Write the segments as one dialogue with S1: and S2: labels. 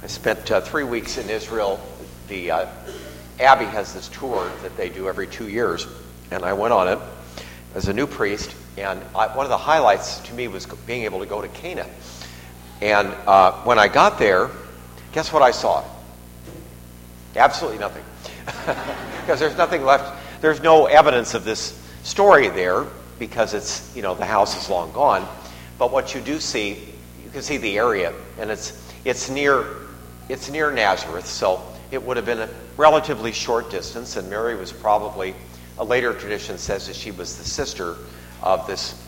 S1: I spent uh, three weeks in Israel. The uh, Abbey has this tour that they do every two years, and I went on it as a new priest. And I, one of the highlights to me was being able to go to Cana. And uh, when I got there, guess what I saw? Absolutely nothing. because there's nothing left. There's no evidence of this story there because it's, you know, the house is long gone. But what you do see, you can see the area, and it's, it's, near, it's near Nazareth, so it would have been a relatively short distance, and Mary was probably, a later tradition says that she was the sister of this,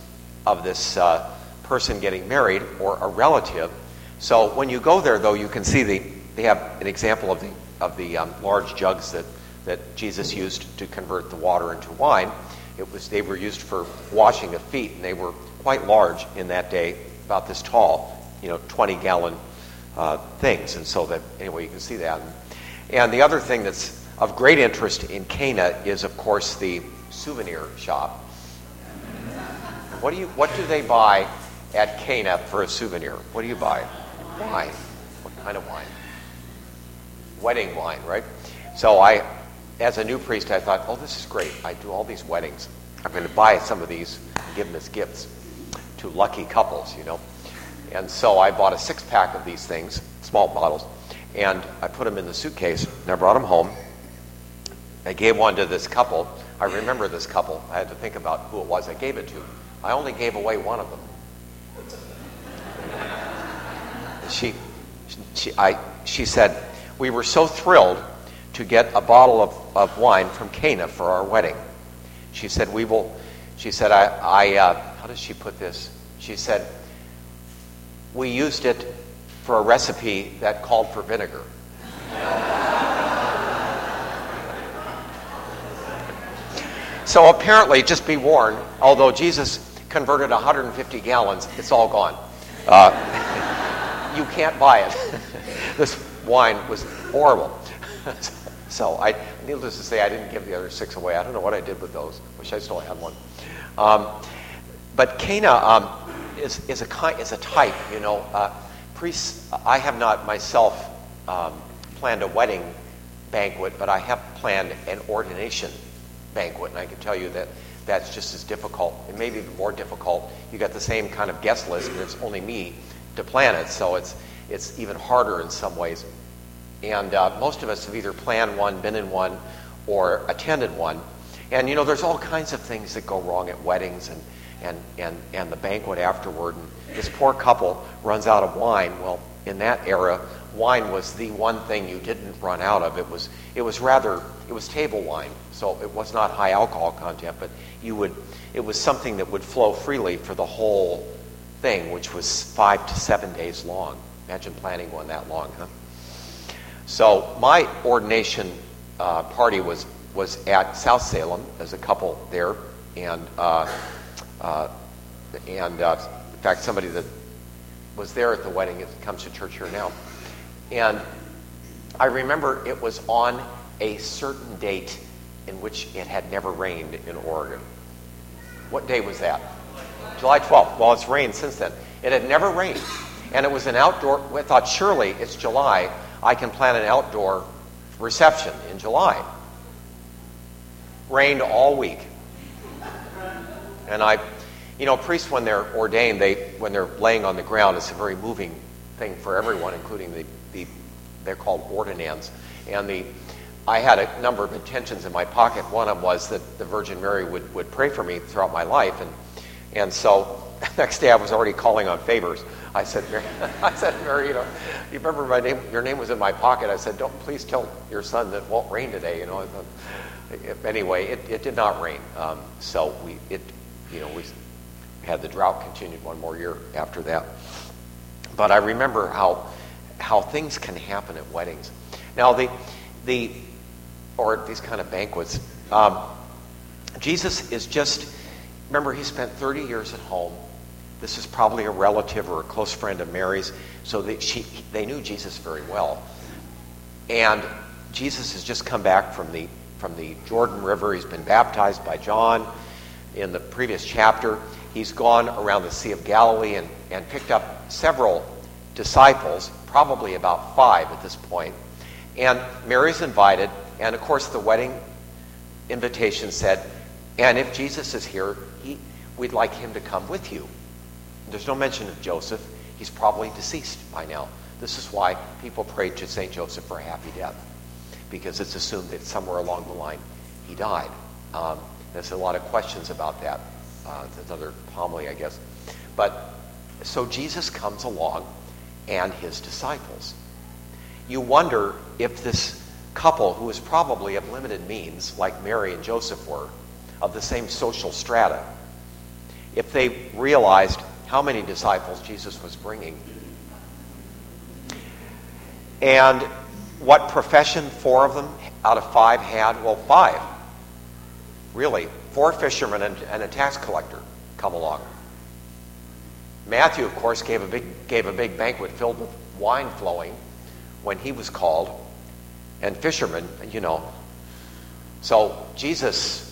S1: of this uh, person getting married or a relative. So when you go there, though, you can see the, they have an example of the, of the um, large jugs that, that Jesus used to convert the water into wine. It was, they were used for washing of feet, and they were quite large in that day, about this tall, you know, 20 gallon uh, things. And so that, anyway, you can see that. And the other thing that's of great interest in Cana is, of course, the souvenir shop. What do, you, what do they buy at Cana for a souvenir? What do you buy? Wine. What kind of wine? Wedding wine, right? So I, as a new priest, I thought, oh, this is great. I do all these weddings. I'm going to buy some of these and give them as gifts to lucky couples, you know. And so I bought a six pack of these things, small bottles, and I put them in the suitcase and I brought them home. I gave one to this couple. I remember this couple. I had to think about who it was I gave it to. I only gave away one of them. She, she, I, she said, We were so thrilled to get a bottle of, of wine from Cana for our wedding. She said, We will, she said, I, I uh, how does she put this? She said, We used it for a recipe that called for vinegar. so apparently, just be warned, although Jesus converted 150 gallons, it's all gone. Uh, you can't buy it. this wine was horrible. so I, needless to say, I didn't give the other six away. I don't know what I did with those. Wish I still had one. Um, but Cana um, is, is, a, is a type, you know. Uh, priests, I have not myself um, planned a wedding banquet, but I have planned an ordination banquet, and I can tell you that that's just as difficult. It may be even more difficult. You got the same kind of guest list, but it's only me to plan it, so it's it's even harder in some ways. And uh, most of us have either planned one, been in one, or attended one. And you know, there's all kinds of things that go wrong at weddings and and, and, and the banquet afterward. And this poor couple runs out of wine. Well, in that era, wine was the one thing you didn't run out of. It was, it was rather, it was table wine. So it was not high alcohol content, but you would, it was something that would flow freely for the whole thing, which was five to seven days long. Imagine planning one that long, huh? So my ordination uh, party was, was at South Salem as a couple there, and uh, and uh, in fact, somebody that was there at the wedding comes to church here now. And I remember it was on a certain date in which it had never rained in Oregon. What day was that? July 12th. Well, it's rained since then. It had never rained. And it was an outdoor, I thought, surely it's July. I can plan an outdoor reception in July. Rained all week. And I, you know, priests when they're ordained, they when they're laying on the ground, it's a very moving thing for everyone, including the, the they're called ordinands. And the I had a number of intentions in my pocket. One of them was that the Virgin Mary would, would pray for me throughout my life. And, and so next day I was already calling on favors. I said, Mary, I said, Mary, you know, you remember my name, your name was in my pocket. I said, don't please tell your son that it won't rain today. You know, anyway, it, it did not rain. Um, so we, it, you know, we had the drought continued one more year after that. But I remember how how things can happen at weddings. Now the the or these kind of banquets. Um, Jesus is just remember he spent 30 years at home. This is probably a relative or a close friend of Mary's, so they, she, they knew Jesus very well. And Jesus has just come back from the from the Jordan River. He's been baptized by John in the previous chapter. He's gone around the Sea of Galilee and, and picked up several disciples, probably about five at this point. and Mary's invited, and of course the wedding invitation said, and if Jesus is here, he, we'd like him to come with you. There's no mention of Joseph. He's probably deceased by now. This is why people prayed to St. Joseph for a happy death, because it's assumed that somewhere along the line he died. Um, there's a lot of questions about that. Uh, there's another homily, I guess. But so Jesus comes along and his disciples. You wonder if this couple, who is probably of limited means, like Mary and Joseph were, of the same social strata, if they realized how many disciples Jesus was bringing and what profession four of them out of five had. Well, five, really. Four fishermen and, and a tax collector come along. Matthew, of course, gave a big, gave a big banquet filled with wine flowing when he was called, and fishermen, you know. So Jesus,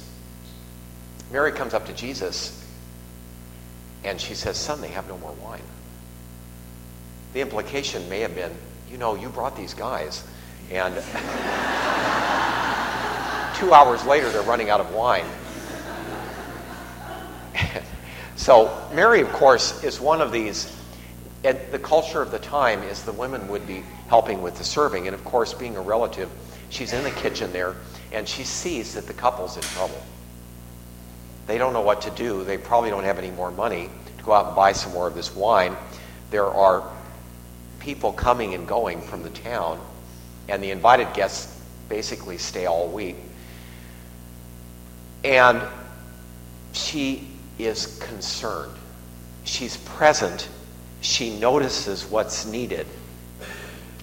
S1: Mary comes up to Jesus and she says, Son, they have no more wine. The implication may have been, you know, you brought these guys, and two hours later they're running out of wine. so, Mary, of course, is one of these. And the culture of the time is the women would be helping with the serving. And of course, being a relative, she's in the kitchen there and she sees that the couple's in trouble. They don't know what to do. They probably don't have any more money to go out and buy some more of this wine. There are people coming and going from the town, and the invited guests basically stay all week. And she is concerned. She's present. She notices what's needed.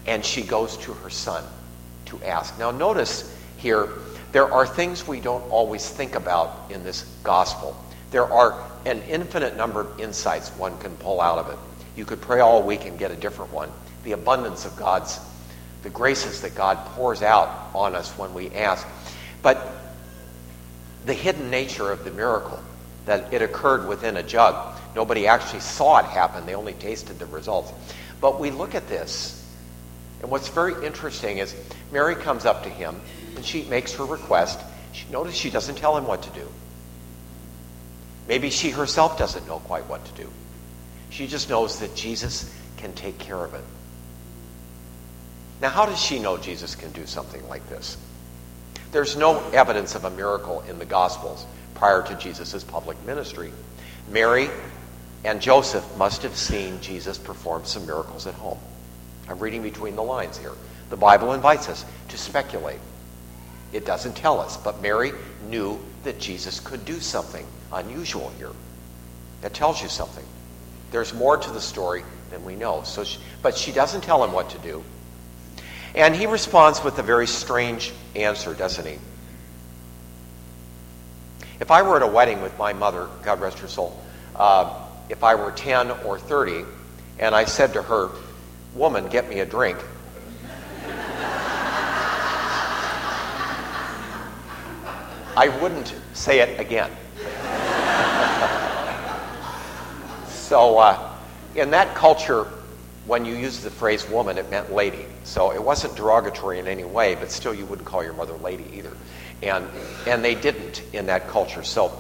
S1: And she goes to her son to ask. Now, notice here, there are things we don't always think about in this gospel. There are an infinite number of insights one can pull out of it. You could pray all week and get a different one. The abundance of God's, the graces that God pours out on us when we ask. But the hidden nature of the miracle, that it occurred within a jug. Nobody actually saw it happen, they only tasted the results. But we look at this, and what's very interesting is Mary comes up to him and she makes her request. She, notice she doesn't tell him what to do. Maybe she herself doesn't know quite what to do. She just knows that Jesus can take care of it. Now, how does she know Jesus can do something like this? There's no evidence of a miracle in the Gospels prior to Jesus' public ministry. Mary and Joseph must have seen Jesus perform some miracles at home. I'm reading between the lines here. The Bible invites us to speculate. It doesn't tell us, but Mary knew that Jesus could do something unusual here. That tells you something. There's more to the story than we know. So, she, but she doesn't tell him what to do. And he responds with a very strange answer, doesn't he? If I were at a wedding with my mother, God rest her soul, uh, if I were 10 or 30, and I said to her, Woman, get me a drink, I wouldn't say it again. so, uh, in that culture, when you used the phrase woman, it meant lady. So it wasn't derogatory in any way, but still you wouldn't call your mother lady either. And, and they didn't in that culture. So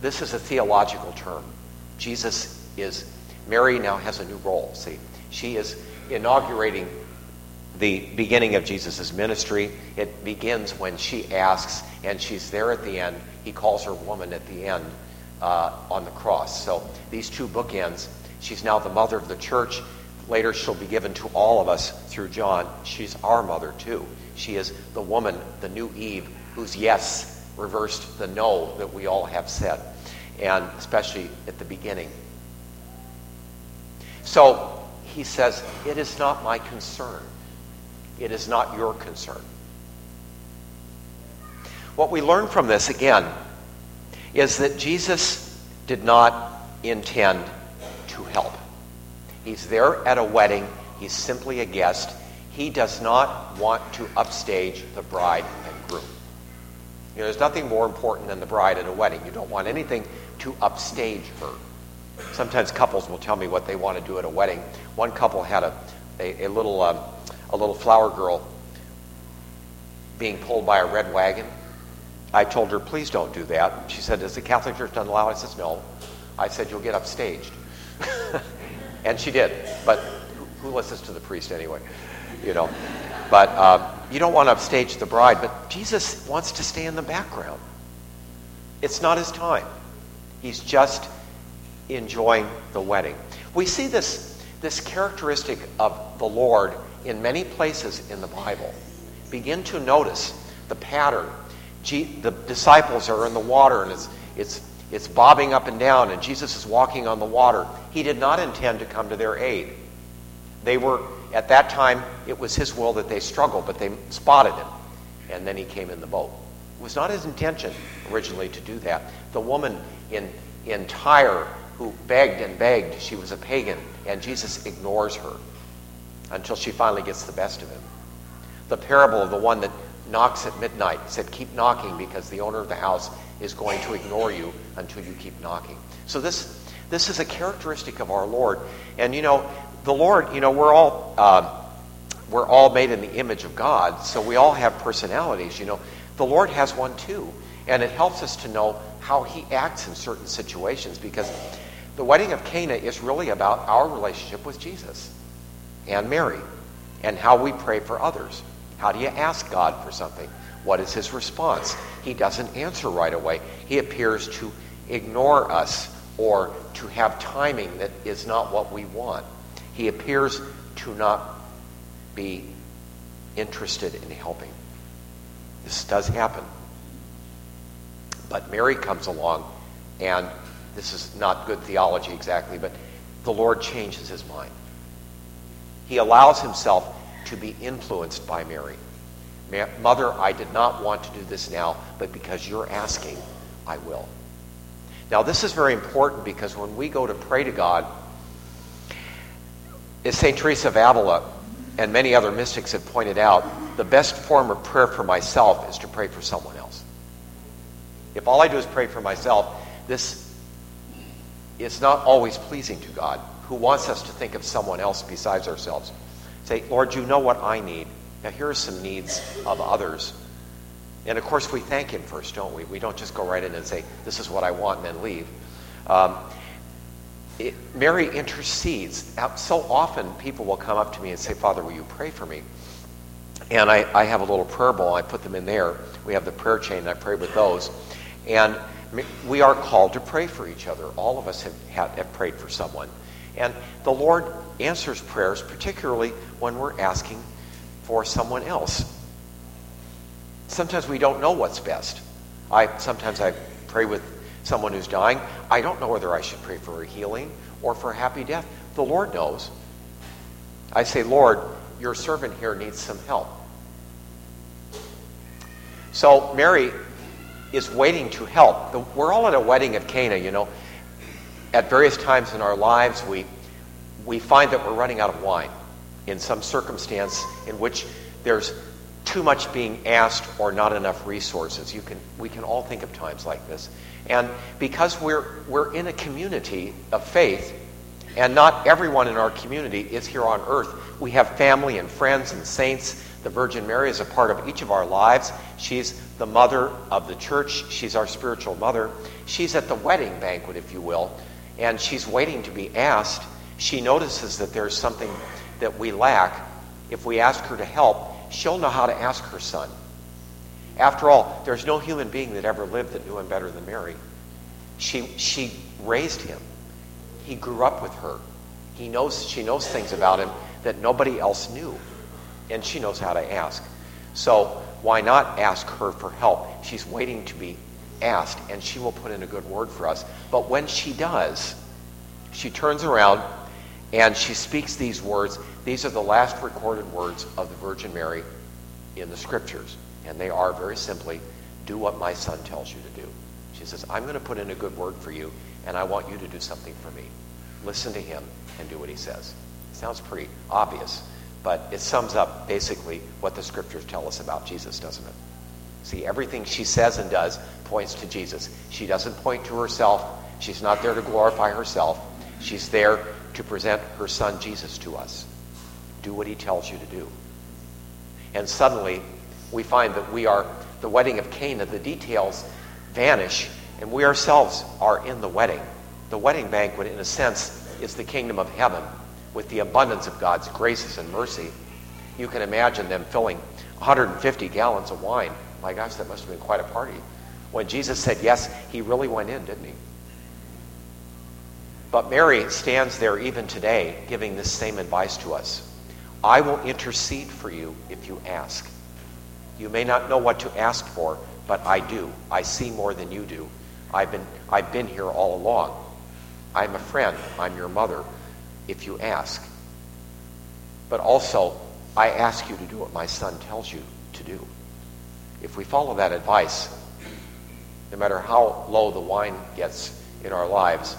S1: this is a theological term. Jesus is, Mary now has a new role. See, she is inaugurating the beginning of Jesus' ministry. It begins when she asks, and she's there at the end. He calls her woman at the end uh, on the cross. So these two bookends. She's now the mother of the church. Later, she'll be given to all of us through John. She's our mother, too. She is the woman, the new Eve, whose yes reversed the no that we all have said, and especially at the beginning. So he says, It is not my concern it is not your concern. What we learn from this, again, is that Jesus did not intend to help. He's there at a wedding, he's simply a guest. He does not want to upstage the bride and groom. You know, there's nothing more important than the bride at a wedding. You don't want anything to upstage her. Sometimes couples will tell me what they want to do at a wedding. One couple had a, a, a little, um, a little flower girl being pulled by a red wagon. I told her, please don't do that. She said, does the Catholic Church not allow? I said, no. I said, you'll get upstaged. and she did. But who, listens to the priest anyway? You know. But uh, you don't want to upstage the bride. But Jesus wants to stay in the background. It's not his time. He's just enjoying the wedding. We see this, this characteristic of the Lord in many places in the Bible. Begin to notice the pattern. the disciples are in the water and it's, it's, it's bobbing up and down, and Jesus is walking on the water. He did not intend to come to their aid. They were, at that time, it was his will that they struggle, but they spotted him, and then he came in the boat. It was not his intention originally to do that. The woman in, in Tyre who begged and begged, she was a pagan, and Jesus ignores her until she finally gets the best of him. The parable of the one that knocks at midnight said, Keep knocking because the owner of the house is going to ignore you until you keep knocking. So, this, this is a characteristic of our Lord. And, you know, the Lord, you know, we're all. Uh, we're all made in the image of God, so we all have personalities. You know, the Lord has one too. And it helps us to know how he acts in certain situations because the wedding of Cana is really about our relationship with Jesus and Mary and how we pray for others. How do you ask God for something? What is his response? He doesn't answer right away. He appears to ignore us or to have timing that is not what we want. He appears to not be interested in helping. This does happen. But Mary comes along, and this is not good theology exactly, but the Lord changes his mind. He allows himself to be influenced by Mary. Mother, I did not want to do this now, but because you're asking, I will. Now, this is very important because when we go to pray to God, as St. Teresa of Avila and many other mystics have pointed out, the best form of prayer for myself is to pray for someone else. If all I do is pray for myself, this is not always pleasing to God, who wants us to think of someone else besides ourselves. Say, Lord, you know what I need. Now, here are some needs of others. And of course, we thank Him first, don't we? We don't just go right in and say, This is what I want, and then leave. Um, it, Mary intercedes. So often, people will come up to me and say, Father, will you pray for me? And I, I have a little prayer bowl. I put them in there. We have the prayer chain, and I pray with those. And we are called to pray for each other. All of us have, have, have prayed for someone. And the Lord answers prayers, particularly when we're asking for someone else. Sometimes we don't know what's best. I sometimes I pray with someone who's dying. I don't know whether I should pray for a healing or for a happy death. The Lord knows. I say, Lord, your servant here needs some help. So Mary is waiting to help. We're all at a wedding at Cana, you know. At various times in our lives, we, we find that we're running out of wine in some circumstance in which there's too much being asked or not enough resources. You can, we can all think of times like this. And because we're, we're in a community of faith, and not everyone in our community is here on earth, we have family and friends and saints the Virgin Mary is a part of each of our lives. She's the mother of the church. She's our spiritual mother. She's at the wedding banquet, if you will, and she's waiting to be asked. She notices that there's something that we lack. If we ask her to help, she'll know how to ask her son. After all, there's no human being that ever lived that knew him better than Mary. She, she raised him. He grew up with her. He knows, she knows things about him that nobody else knew and she knows how to ask. So why not ask her for help? She's waiting to be asked, and she will put in a good word for us. But when she does, she turns around and she speaks these words. These are the last recorded words of the Virgin Mary in the scriptures. And they are very simply, do what my son tells you to do. She says, I'm going to put in a good word for you, and I want you to do something for me. Listen to him and do what he says. Sounds pretty obvious. But it sums up basically what the scriptures tell us about Jesus, doesn't it? See, everything she says and does points to Jesus. She doesn't point to herself. She's not there to glorify herself. She's there to present her son Jesus to us. Do what he tells you to do. And suddenly, we find that we are the wedding of Cana. The details vanish, and we ourselves are in the wedding. The wedding banquet, in a sense, is the kingdom of heaven with the abundance of God's graces and mercy. You can imagine them filling 150 gallons of wine. My gosh, that must have been quite a party. When Jesus said yes, he really went in, didn't he? But Mary stands there even today giving this same advice to us. I will intercede for you if you ask. You may not know what to ask for, but I do. I see more than you do. I've been, I've been here all along. I'm a friend. I'm your mother if you ask. But also, I ask you to do what my son tells you to do. If we follow that advice, no matter how low the wine gets in our lives,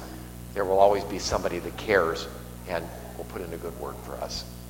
S1: there will always be somebody that cares and will put in a good word for us.